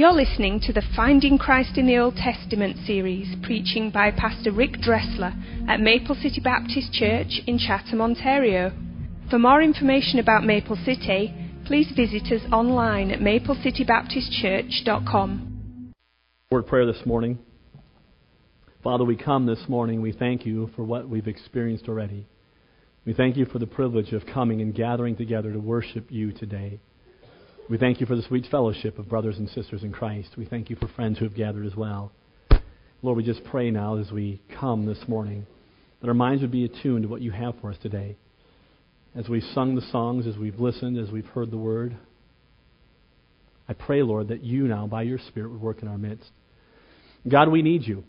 You're listening to the Finding Christ in the Old Testament series, preaching by Pastor Rick Dressler at Maple City Baptist Church in Chatham, Ontario. For more information about Maple City, please visit us online at maplecitybaptistchurch.com. Word prayer this morning. Father, we come this morning. We thank you for what we've experienced already. We thank you for the privilege of coming and gathering together to worship you today. We thank you for the sweet fellowship of brothers and sisters in Christ. We thank you for friends who have gathered as well. Lord, we just pray now as we come this morning that our minds would be attuned to what you have for us today. As we've sung the songs, as we've listened, as we've heard the word, I pray, Lord, that you now, by your Spirit, would work in our midst. God, we need you.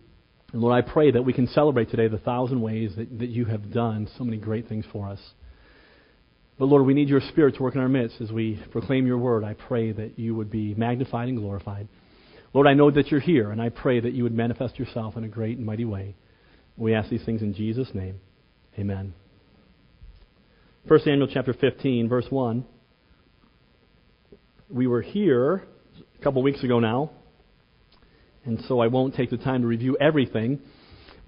And Lord, I pray that we can celebrate today the thousand ways that, that you have done so many great things for us. But Lord, we need your Spirit to work in our midst as we proclaim your word. I pray that you would be magnified and glorified. Lord, I know that you're here, and I pray that you would manifest yourself in a great and mighty way. We ask these things in Jesus' name. Amen. 1 Samuel chapter 15, verse 1. We were here a couple weeks ago now, and so I won't take the time to review everything.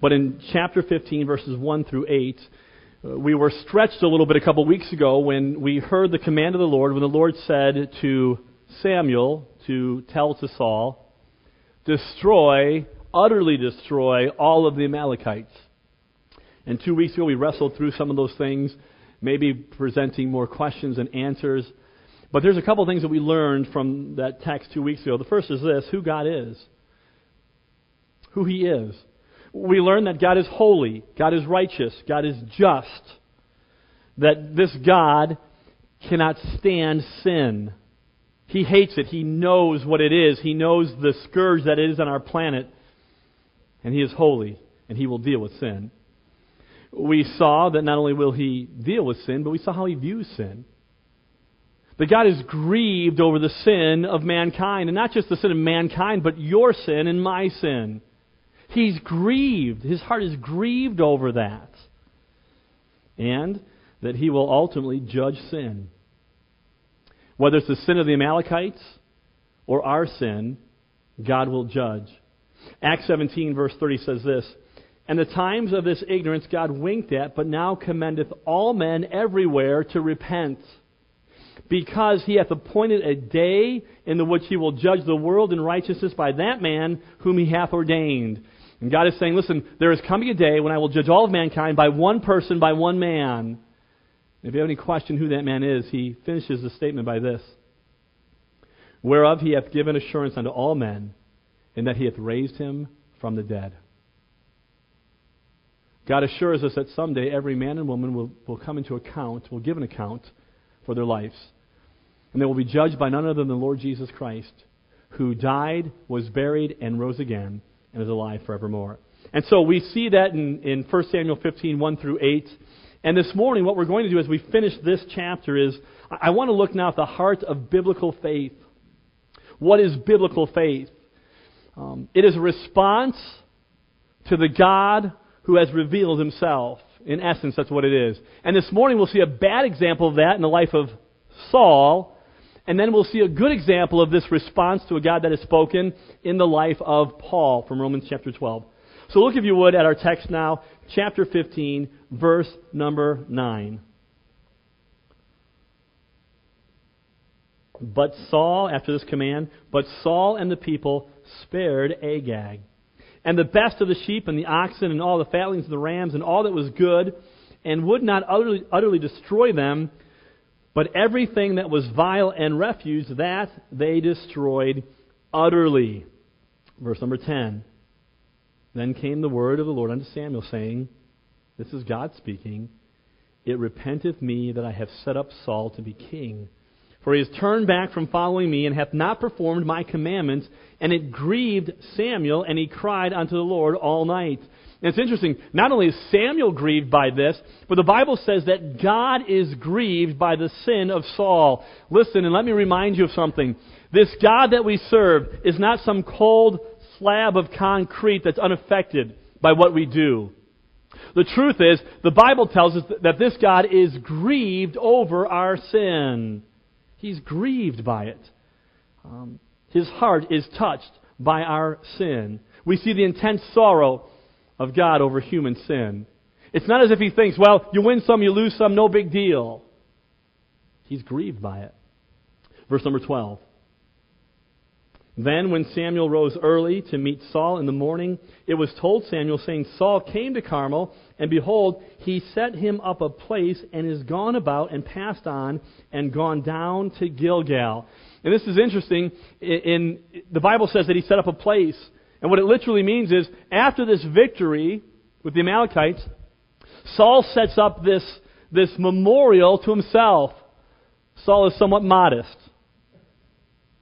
But in chapter 15, verses 1 through 8, Uh, we were stretched a little bit a couple weeks ago when we heard the command of the Lord, when the Lord said to Samuel to tell to Saul, destroy, utterly destroy all of the Amalekites. And two weeks ago we wrestled through some of those things, maybe presenting more questions and answers. But there's a couple things that we learned from that text two weeks ago. The first is this who God is, who He is we learn that God is holy, God is righteous, God is just, that this God cannot stand sin. He hates it. He knows what it is. He knows the scourge that is on our planet. And He is holy, and He will deal with sin. We saw that not only will He deal with sin, but we saw how He views sin. That God is grieved over the sin of mankind, and not just the sin of mankind, but your sin and my sin. He's grieved. His heart is grieved over that. And that he will ultimately judge sin. Whether it's the sin of the Amalekites or our sin, God will judge. Acts 17, verse 30 says this And the times of this ignorance God winked at, but now commendeth all men everywhere to repent. Because he hath appointed a day in the which he will judge the world in righteousness by that man whom he hath ordained. And God is saying, listen, there is coming a day when I will judge all of mankind by one person, by one man. If you have any question who that man is, he finishes the statement by this Whereof he hath given assurance unto all men, in that he hath raised him from the dead. God assures us that someday every man and woman will, will come into account, will give an account for their lives. And they will be judged by none other than the Lord Jesus Christ, who died, was buried, and rose again and is alive forevermore. And so we see that in, in 1 Samuel 15, 1 through 8. And this morning, what we're going to do as we finish this chapter is I want to look now at the heart of biblical faith. What is biblical faith? Um, it is a response to the God who has revealed himself. In essence, that's what it is. And this morning, we'll see a bad example of that in the life of Saul and then we'll see a good example of this response to a God that is spoken in the life of Paul from Romans chapter 12. So look, if you would, at our text now, chapter 15, verse number 9. But Saul, after this command, but Saul and the people spared Agag. And the best of the sheep and the oxen and all the fatlings of the rams and all that was good, and would not utterly, utterly destroy them, but everything that was vile and refuse, that they destroyed utterly. Verse number 10. Then came the word of the Lord unto Samuel, saying, This is God speaking, It repenteth me that I have set up Saul to be king. For he has turned back from following me, and hath not performed my commandments. And it grieved Samuel, and he cried unto the Lord all night. And it's interesting, not only is Samuel grieved by this, but the Bible says that God is grieved by the sin of Saul. Listen, and let me remind you of something. This God that we serve is not some cold slab of concrete that's unaffected by what we do. The truth is, the Bible tells us that this God is grieved over our sin. He's grieved by it. Um, his heart is touched by our sin. We see the intense sorrow of God over human sin. It's not as if he thinks, well, you win some, you lose some, no big deal. He's grieved by it. Verse number 12. Then, when Samuel rose early to meet Saul in the morning, it was told Samuel, saying, Saul came to Carmel, and behold, he set him up a place, and is gone about, and passed on, and gone down to Gilgal. And this is interesting. In, in the Bible says that he set up a place, and what it literally means is, after this victory with the Amalekites, Saul sets up this, this memorial to himself. Saul is somewhat modest.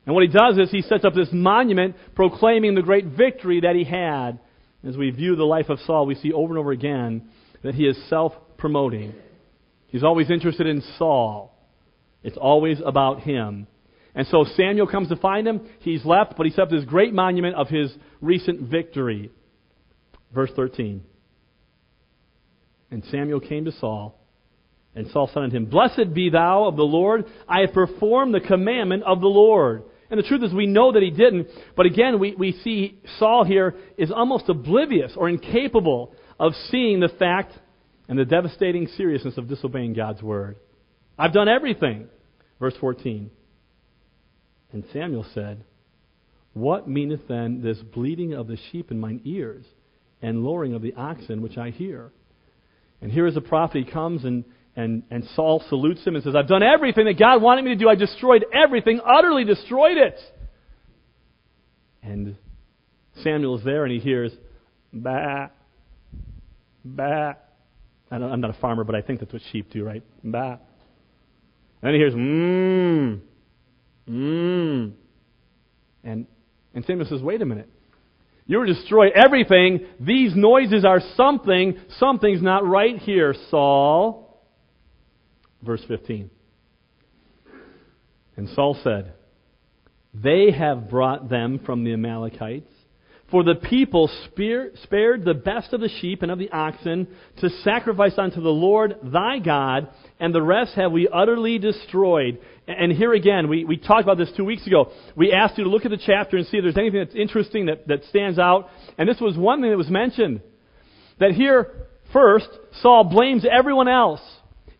And what he does is he sets up this monument proclaiming the great victory that he had. As we view the life of Saul, we see over and over again that he is self promoting. He's always interested in Saul. It's always about him. And so Samuel comes to find him. He's left, but he set up this great monument of his recent victory. Verse 13. And Samuel came to Saul, and Saul said unto him, Blessed be thou of the Lord. I have performed the commandment of the Lord. And the truth is, we know that he didn't. But again, we, we see Saul here is almost oblivious or incapable of seeing the fact and the devastating seriousness of disobeying God's word. I've done everything. Verse 14. And Samuel said, What meaneth then this bleating of the sheep in mine ears, and lowing of the oxen which I hear? And here is a prophet. He comes and and, and Saul salutes him and says, I've done everything that God wanted me to do. I destroyed everything, utterly destroyed it. And Samuel is there and he hears, bah, bah. I'm not a farmer, but I think that's what sheep do, right? Bah. And he hears, mmm, mmm. And, and Samuel says, wait a minute. You were destroy everything. These noises are something. Something's not right here, Saul. Verse 15. And Saul said, They have brought them from the Amalekites. For the people spared the best of the sheep and of the oxen to sacrifice unto the Lord thy God, and the rest have we utterly destroyed. And here again, we, we talked about this two weeks ago. We asked you to look at the chapter and see if there's anything that's interesting that, that stands out. And this was one thing that was mentioned. That here, first, Saul blames everyone else.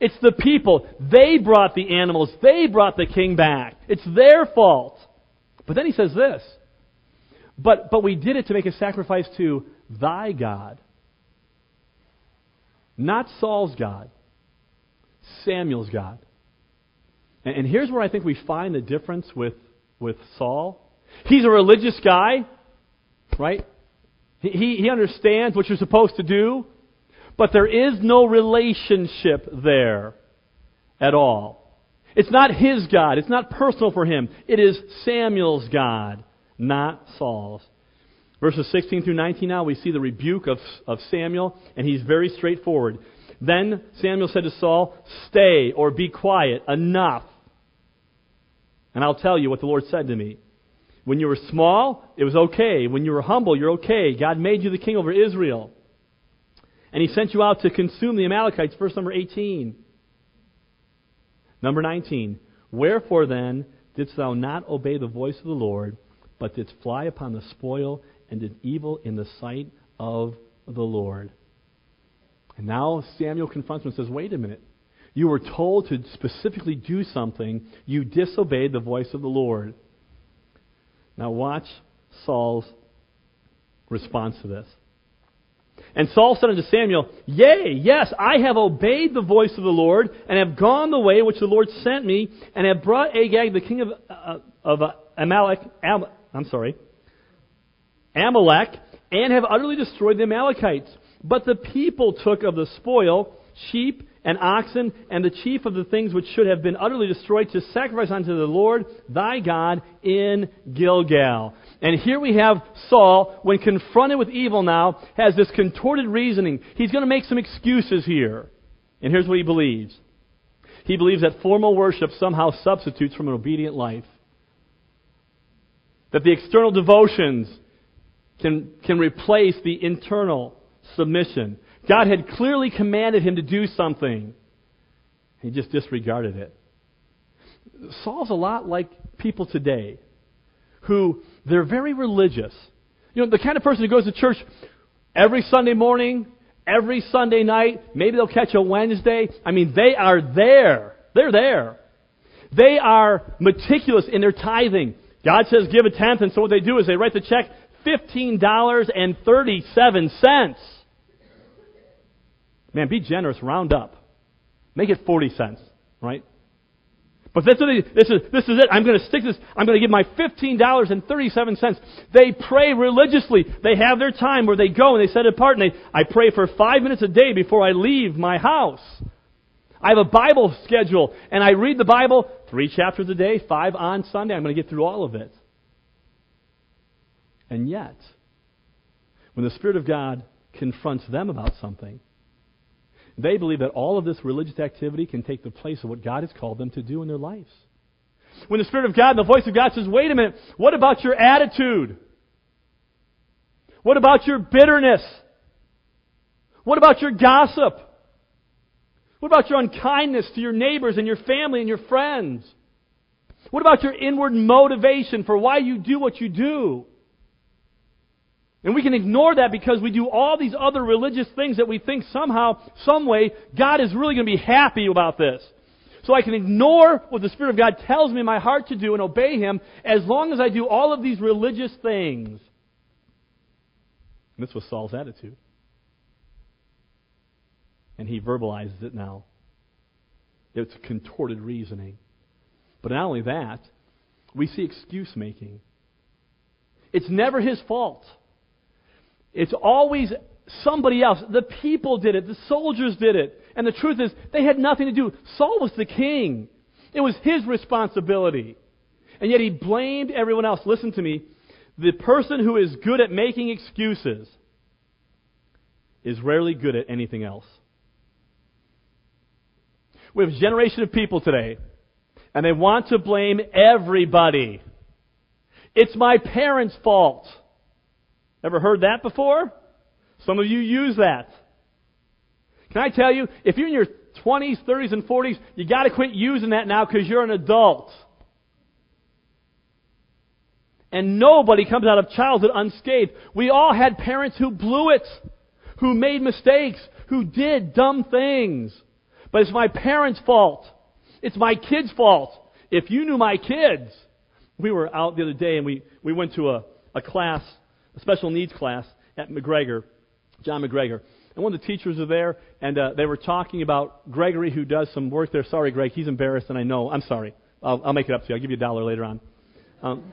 It's the people. They brought the animals. They brought the king back. It's their fault. But then he says this. But, but we did it to make a sacrifice to thy God. Not Saul's God. Samuel's God. And, and here's where I think we find the difference with, with Saul. He's a religious guy, right? He, he understands what you're supposed to do. But there is no relationship there at all. It's not his God. It's not personal for him. It is Samuel's God, not Saul's. Verses 16 through 19 now, we see the rebuke of, of Samuel, and he's very straightforward. Then Samuel said to Saul, Stay or be quiet, enough. And I'll tell you what the Lord said to me. When you were small, it was okay. When you were humble, you're okay. God made you the king over Israel. And he sent you out to consume the Amalekites. Verse number 18. Number 19. Wherefore then didst thou not obey the voice of the Lord, but didst fly upon the spoil and did evil in the sight of the Lord? And now Samuel confronts him and says, Wait a minute. You were told to specifically do something. You disobeyed the voice of the Lord. Now watch Saul's response to this. And Saul said unto Samuel, Yea, yes, I have obeyed the voice of the Lord, and have gone the way which the Lord sent me, and have brought Agag, the king of, uh, of uh, Amalek, Am, I'm sorry, Amalek, and have utterly destroyed the Amalekites. But the people took of the spoil sheep and oxen, and the chief of the things which should have been utterly destroyed, to sacrifice unto the Lord thy God in Gilgal. And here we have Saul, when confronted with evil now, has this contorted reasoning. He's going to make some excuses here. And here's what he believes he believes that formal worship somehow substitutes from an obedient life. That the external devotions can, can replace the internal submission. God had clearly commanded him to do something. He just disregarded it. Saul's a lot like people today who they're very religious. You know, the kind of person who goes to church every Sunday morning, every Sunday night, maybe they'll catch a Wednesday. I mean, they are there. They're there. They are meticulous in their tithing. God says give a tenth, and so what they do is they write the check $15.37. Man, be generous, round up. Make it 40 cents, right? But this is, this is, this is it. I'm going to stick this. I'm going to give my $15.37. They pray religiously. They have their time where they go and they set it apart and they, I pray for five minutes a day before I leave my house. I have a Bible schedule and I read the Bible three chapters a day, five on Sunday. I'm going to get through all of it. And yet, when the Spirit of God confronts them about something, they believe that all of this religious activity can take the place of what God has called them to do in their lives. When the Spirit of God, and the voice of God says, wait a minute, what about your attitude? What about your bitterness? What about your gossip? What about your unkindness to your neighbors and your family and your friends? What about your inward motivation for why you do what you do? And we can ignore that because we do all these other religious things that we think somehow, some way, God is really going to be happy about this. So I can ignore what the Spirit of God tells me in my heart to do and obey Him as long as I do all of these religious things. And this was Saul's attitude. And he verbalizes it now. It's contorted reasoning. But not only that, we see excuse making. It's never his fault. It's always somebody else. The people did it. The soldiers did it. And the truth is, they had nothing to do. Saul was the king. It was his responsibility. And yet he blamed everyone else. Listen to me. The person who is good at making excuses is rarely good at anything else. We have a generation of people today, and they want to blame everybody. It's my parents' fault. Ever heard that before? Some of you use that. Can I tell you, if you're in your 20s, 30s, and 40s, you got to quit using that now because you're an adult. And nobody comes out of childhood unscathed. We all had parents who blew it, who made mistakes, who did dumb things. But it's my parents' fault. It's my kids' fault. If you knew my kids, we were out the other day and we, we went to a, a class a special needs class at McGregor, John McGregor. And one of the teachers was there, and uh, they were talking about Gregory, who does some work there. Sorry, Greg, he's embarrassed, and I know. I'm sorry. I'll, I'll make it up to you. I'll give you a dollar later on. Um,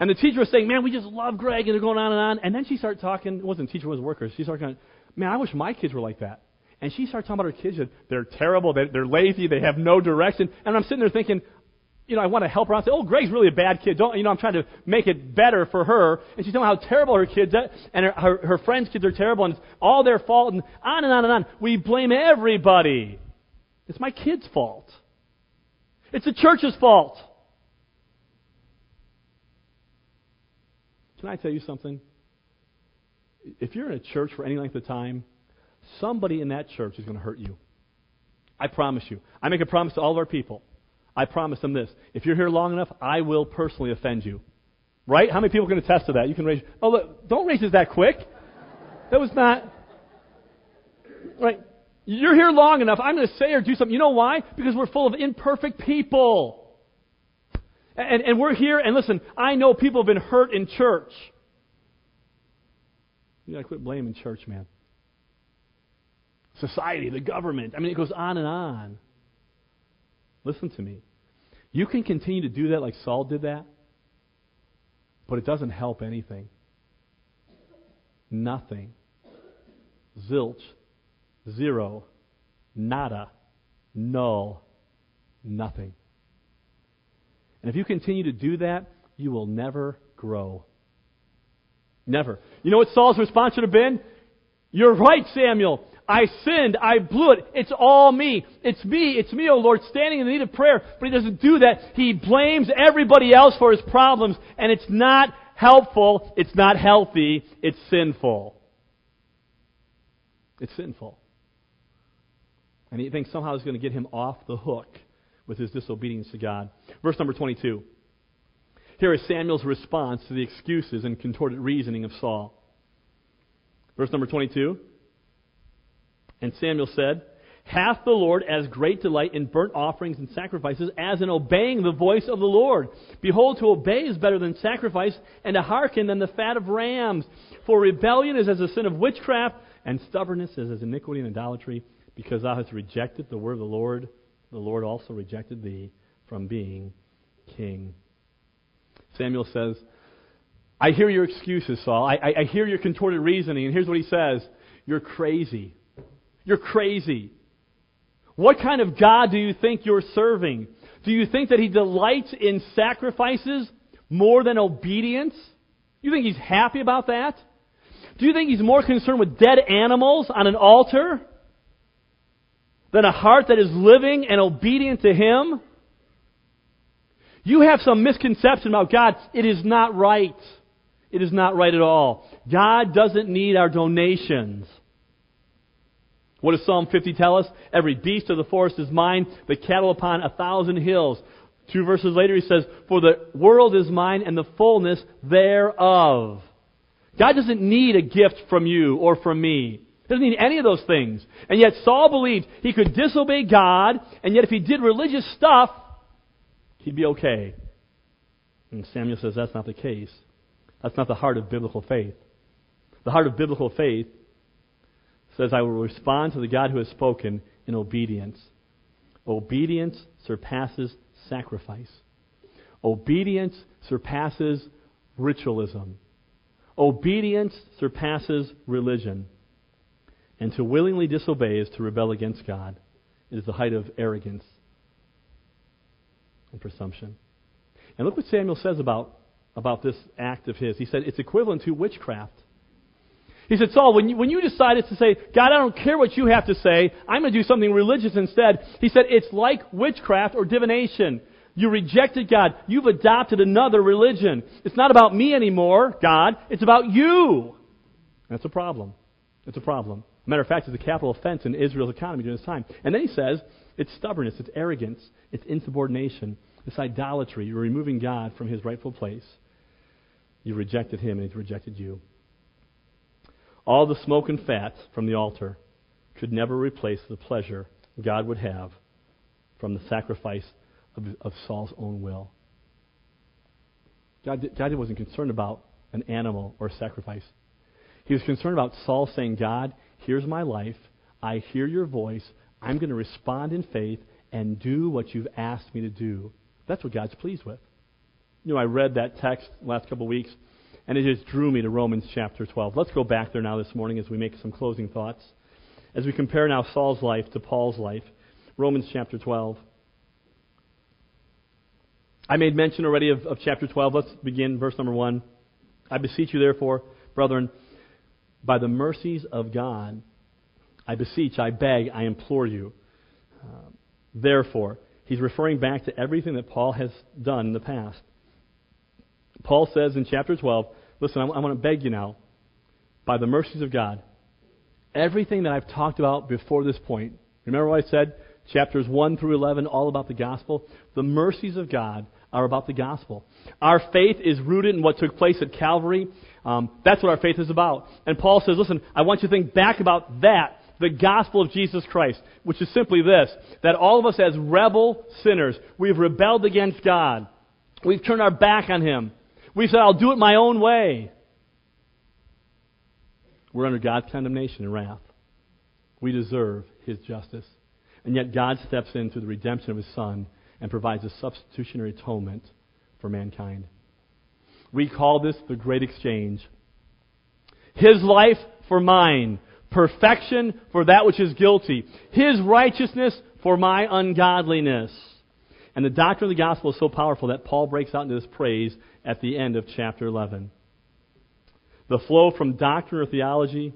and the teacher was saying, "Man, we just love Greg," and they're going on and on. And then she started talking. It wasn't teacher, it was worker. She started going, "Man, I wish my kids were like that." And she started talking about her kids. They're terrible. They're lazy. They have no direction. And I'm sitting there thinking, you know, I want to help her out. Say, oh, Greg's really a bad kid. Don't, you know, I'm trying to make it better for her. And she's telling how terrible her kids are, and her, her, her friends' kids are terrible, and it's all their fault, and on and on and on. We blame everybody. It's my kid's fault. It's the church's fault. Can I tell you something? If you're in a church for any length of time, somebody in that church is going to hurt you. I promise you. I make a promise to all of our people. I promise them this. If you're here long enough, I will personally offend you. Right? How many people can attest to that? You can raise. Oh, look, don't raise it that quick. That was not. Right? You're here long enough. I'm going to say or do something. You know why? Because we're full of imperfect people. And, and we're here, and listen, I know people have been hurt in church. You got to quit blaming church, man. Society, the government. I mean, it goes on and on. Listen to me. You can continue to do that like Saul did that, but it doesn't help anything. Nothing. Zilch. Zero. Nada. Null. Nothing. And if you continue to do that, you will never grow. Never. You know what Saul's response should have been? You're right, Samuel. I sinned. I blew it. It's all me. It's me. It's me, oh Lord, standing in the need of prayer. But he doesn't do that. He blames everybody else for his problems, and it's not helpful. It's not healthy. It's sinful. It's sinful. And he thinks somehow it's going to get him off the hook with his disobedience to God. Verse number 22. Here is Samuel's response to the excuses and contorted reasoning of Saul. Verse number 22. And Samuel said, Hath the Lord as great delight in burnt offerings and sacrifices as in obeying the voice of the Lord? Behold, to obey is better than sacrifice, and to hearken than the fat of rams. For rebellion is as a sin of witchcraft, and stubbornness is as iniquity and idolatry. Because thou hast rejected the word of the Lord, the Lord also rejected thee from being king. Samuel says, I hear your excuses, Saul. I, I, I hear your contorted reasoning. And here's what he says You're crazy. You're crazy. What kind of God do you think you're serving? Do you think that He delights in sacrifices more than obedience? You think He's happy about that? Do you think He's more concerned with dead animals on an altar than a heart that is living and obedient to Him? You have some misconception about God. It is not right. It is not right at all. God doesn't need our donations. What does Psalm 50 tell us? Every beast of the forest is mine, the cattle upon a thousand hills. Two verses later, he says, For the world is mine and the fullness thereof. God doesn't need a gift from you or from me. He doesn't need any of those things. And yet Saul believed he could disobey God, and yet if he did religious stuff, he'd be okay. And Samuel says that's not the case. That's not the heart of biblical faith. The heart of biblical faith says, I will respond to the God who has spoken in obedience. Obedience surpasses sacrifice. Obedience surpasses ritualism. Obedience surpasses religion. And to willingly disobey is to rebel against God. It is the height of arrogance and presumption. And look what Samuel says about, about this act of his. He said it's equivalent to witchcraft. He said, Saul, when you, when you decided to say, God, I don't care what you have to say, I'm going to do something religious instead, he said, it's like witchcraft or divination. You rejected God. You've adopted another religion. It's not about me anymore, God. It's about you. That's a problem. It's a problem. Matter of fact, it's a capital offense in Israel's economy during this time. And then he says, it's stubbornness, it's arrogance, it's insubordination, it's idolatry. You're removing God from his rightful place. You rejected him, and he's rejected you. All the smoke and fat from the altar could never replace the pleasure God would have from the sacrifice of, of Saul's own will. God, God wasn't concerned about an animal or a sacrifice. He was concerned about Saul saying, God, here's my life. I hear your voice. I'm going to respond in faith and do what you've asked me to do. That's what God's pleased with. You know, I read that text last couple of weeks and it just drew me to Romans chapter 12. Let's go back there now this morning as we make some closing thoughts. As we compare now Saul's life to Paul's life, Romans chapter 12. I made mention already of, of chapter 12. Let's begin verse number 1. I beseech you, therefore, brethren, by the mercies of God, I beseech, I beg, I implore you. Uh, therefore, he's referring back to everything that Paul has done in the past. Paul says in chapter 12, listen, I, want to beg you now, by the mercies of God, everything that I've talked about before this point, remember what I said? Chapters 1 through 11, all about the gospel. The mercies of God are about the gospel. Our faith is rooted in what took place at Calvary. Um, that's what our faith is about. And Paul says, listen, I want you to think back about that, the gospel of Jesus Christ, which is simply this that all of us as rebel sinners, we've rebelled against God. We've turned our back on Him. We said, I'll do it my own way. We're under God's condemnation and wrath. We deserve His justice. And yet God steps in through the redemption of His Son and provides a substitutionary atonement for mankind. We call this the great exchange. His life for mine, perfection for that which is guilty, His righteousness for my ungodliness. And the doctrine of the gospel is so powerful that Paul breaks out into this praise at the end of chapter 11. The flow from doctrine or theology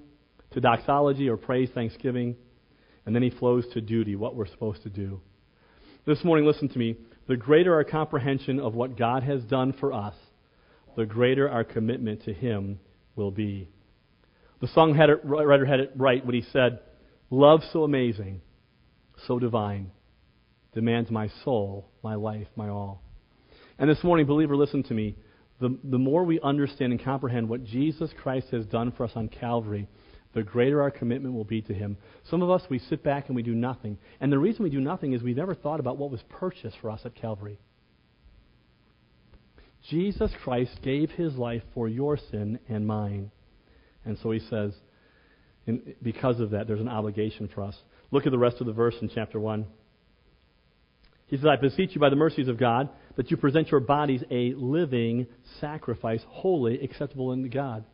to doxology or praise, thanksgiving, and then he flows to duty, what we're supposed to do. This morning, listen to me. The greater our comprehension of what God has done for us, the greater our commitment to Him will be. The songwriter had it right when he said, Love so amazing, so divine, demands my soul, my life, my all. And this morning, believer, listen to me. The, the more we understand and comprehend what Jesus Christ has done for us on Calvary, the greater our commitment will be to Him. Some of us, we sit back and we do nothing. And the reason we do nothing is we never thought about what was purchased for us at Calvary. Jesus Christ gave His life for your sin and mine. And so He says, because of that, there's an obligation for us. Look at the rest of the verse in chapter 1. He says, I beseech you by the mercies of God that you present your bodies a living sacrifice, holy, acceptable unto God.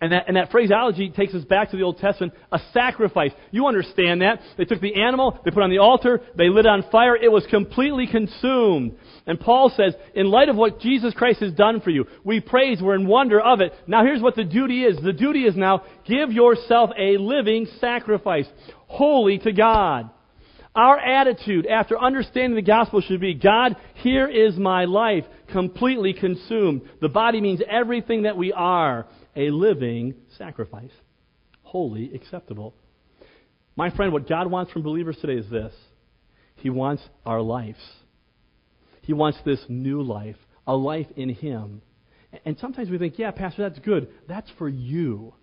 And that, and that phraseology takes us back to the Old Testament, a sacrifice. You understand that. They took the animal, they put on the altar, they lit it on fire, it was completely consumed. And Paul says, in light of what Jesus Christ has done for you, we praise, we're in wonder of it. Now here's what the duty is. The duty is now, give yourself a living sacrifice, holy to God. Our attitude after understanding the gospel should be God, here is my life, completely consumed. The body means everything that we are a living sacrifice, holy, acceptable. My friend, what God wants from believers today is this He wants our lives. He wants this new life, a life in Him. And sometimes we think, yeah, Pastor, that's good. That's for you.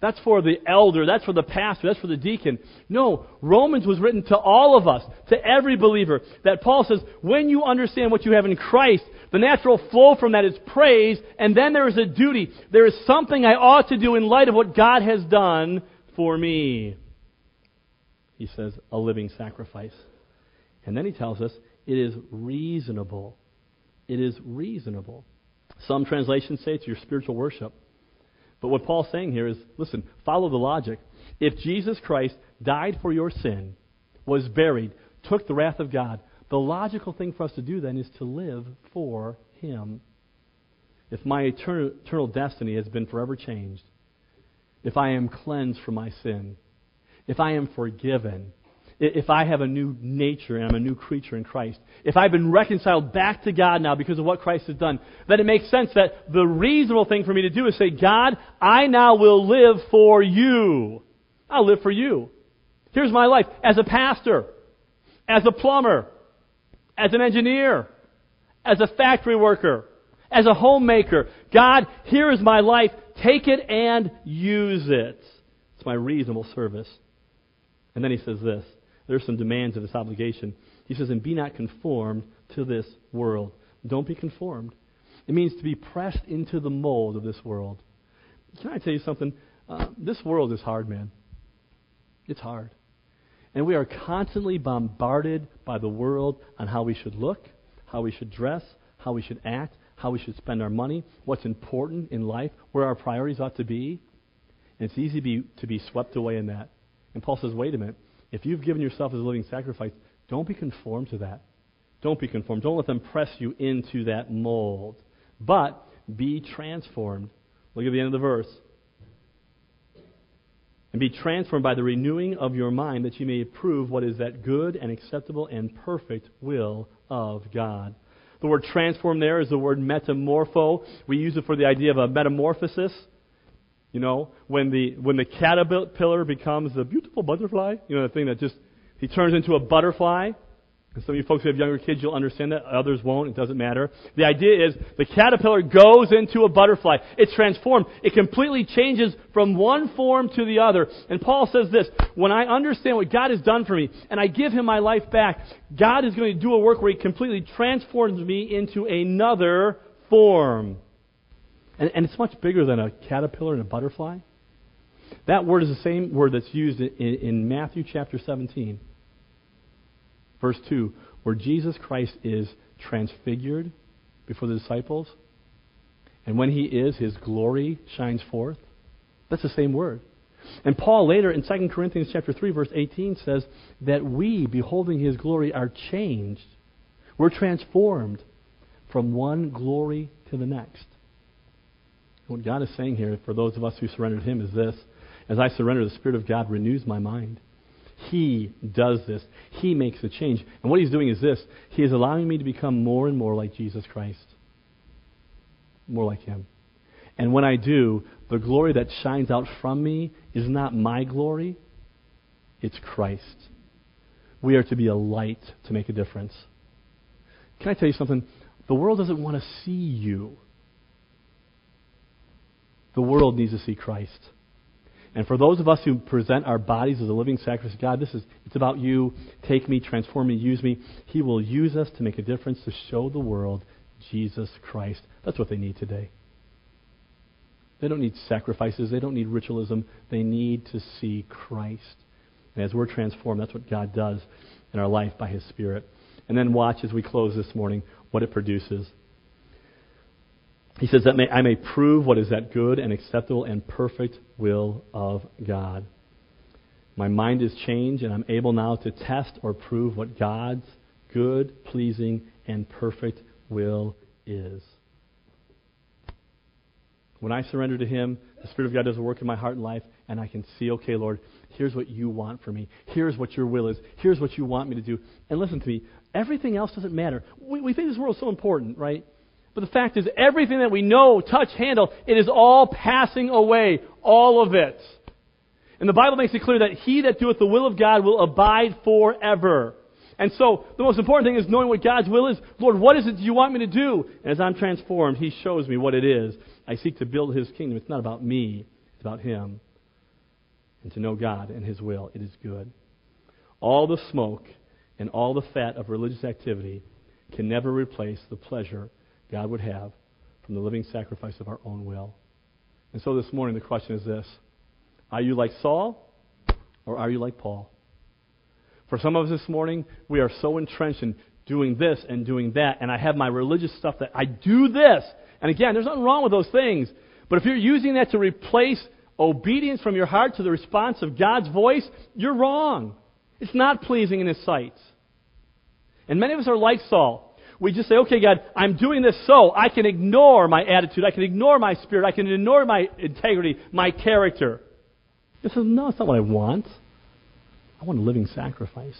That's for the elder. That's for the pastor. That's for the deacon. No, Romans was written to all of us, to every believer. That Paul says, when you understand what you have in Christ, the natural flow from that is praise, and then there is a duty. There is something I ought to do in light of what God has done for me. He says, a living sacrifice. And then he tells us, it is reasonable. It is reasonable. Some translations say it's your spiritual worship. But what Paul's saying here is listen, follow the logic. If Jesus Christ died for your sin, was buried, took the wrath of God, the logical thing for us to do then is to live for Him. If my eternal, eternal destiny has been forever changed, if I am cleansed from my sin, if I am forgiven, if I have a new nature and I'm a new creature in Christ, if I've been reconciled back to God now because of what Christ has done, then it makes sense that the reasonable thing for me to do is say, God, I now will live for you. I'll live for you. Here's my life as a pastor, as a plumber, as an engineer, as a factory worker, as a homemaker. God, here is my life. Take it and use it. It's my reasonable service. And then he says this. There's some demands of this obligation. He says, and be not conformed to this world. Don't be conformed. It means to be pressed into the mold of this world. Can I tell you something? Uh, this world is hard, man. It's hard. And we are constantly bombarded by the world on how we should look, how we should dress, how we should act, how we should spend our money, what's important in life, where our priorities ought to be. And it's easy to be, to be swept away in that. And Paul says, wait a minute. If you've given yourself as a living sacrifice, don't be conformed to that. Don't be conformed. Don't let them press you into that mold. But be transformed. Look at the end of the verse and be transformed by the renewing of your mind that you may prove what is that good and acceptable and perfect will of God. The word transform there is the word metamorpho. We use it for the idea of a metamorphosis. You know, when the when the caterpillar becomes a beautiful butterfly, you know, the thing that just he turns into a butterfly. And some of you folks who have younger kids, you'll understand that. Others won't. It doesn't matter. The idea is the caterpillar goes into a butterfly. It's transformed. It completely changes from one form to the other. And Paul says this, when I understand what God has done for me and I give him my life back, God is going to do a work where he completely transforms me into another form. And, and it's much bigger than a caterpillar and a butterfly. That word is the same word that's used in, in Matthew chapter 17 verse 2, where Jesus Christ is transfigured before the disciples. And when he is, his glory shines forth. That's the same word. And Paul later in 2 Corinthians chapter 3 verse 18 says that we beholding his glory are changed. We're transformed from one glory to the next. What God is saying here for those of us who surrendered him is this. As I surrender, the Spirit of God renews my mind. He does this. He makes a change. And what he's doing is this He is allowing me to become more and more like Jesus Christ. More like him. And when I do, the glory that shines out from me is not my glory, it's Christ. We are to be a light to make a difference. Can I tell you something? The world doesn't want to see you. The world needs to see Christ. And for those of us who present our bodies as a living sacrifice, God, this is it's about you. Take me, transform me, use me. He will use us to make a difference to show the world Jesus Christ. That's what they need today. They don't need sacrifices. They don't need ritualism. They need to see Christ. And as we're transformed, that's what God does in our life by His Spirit. And then watch as we close this morning what it produces. He says that may, I may prove what is that good and acceptable and perfect will of God. My mind is changed, and I'm able now to test or prove what God's good, pleasing, and perfect will is. When I surrender to Him, the Spirit of God does a work in my heart and life, and I can see, okay, Lord, here's what you want for me. Here's what your will is. Here's what you want me to do. And listen to me, everything else doesn't matter. We, we think this world is so important, right? But the fact is, everything that we know, touch, handle, it is all passing away. All of it. And the Bible makes it clear that he that doeth the will of God will abide forever. And so, the most important thing is knowing what God's will is. Lord, what is it you want me to do? And as I'm transformed, He shows me what it is. I seek to build His kingdom. It's not about me, it's about Him. And to know God and His will, it is good. All the smoke and all the fat of religious activity can never replace the pleasure God would have from the living sacrifice of our own will. And so this morning, the question is this Are you like Saul or are you like Paul? For some of us this morning, we are so entrenched in doing this and doing that, and I have my religious stuff that I do this. And again, there's nothing wrong with those things. But if you're using that to replace obedience from your heart to the response of God's voice, you're wrong. It's not pleasing in His sight. And many of us are like Saul. We just say, okay, God, I'm doing this so I can ignore my attitude, I can ignore my spirit, I can ignore my integrity, my character. He says, no, it's not what I want. I want a living sacrifice.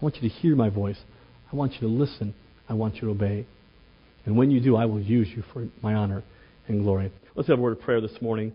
I want you to hear my voice. I want you to listen. I want you to obey. And when you do, I will use you for my honor and glory. Let's have a word of prayer this morning.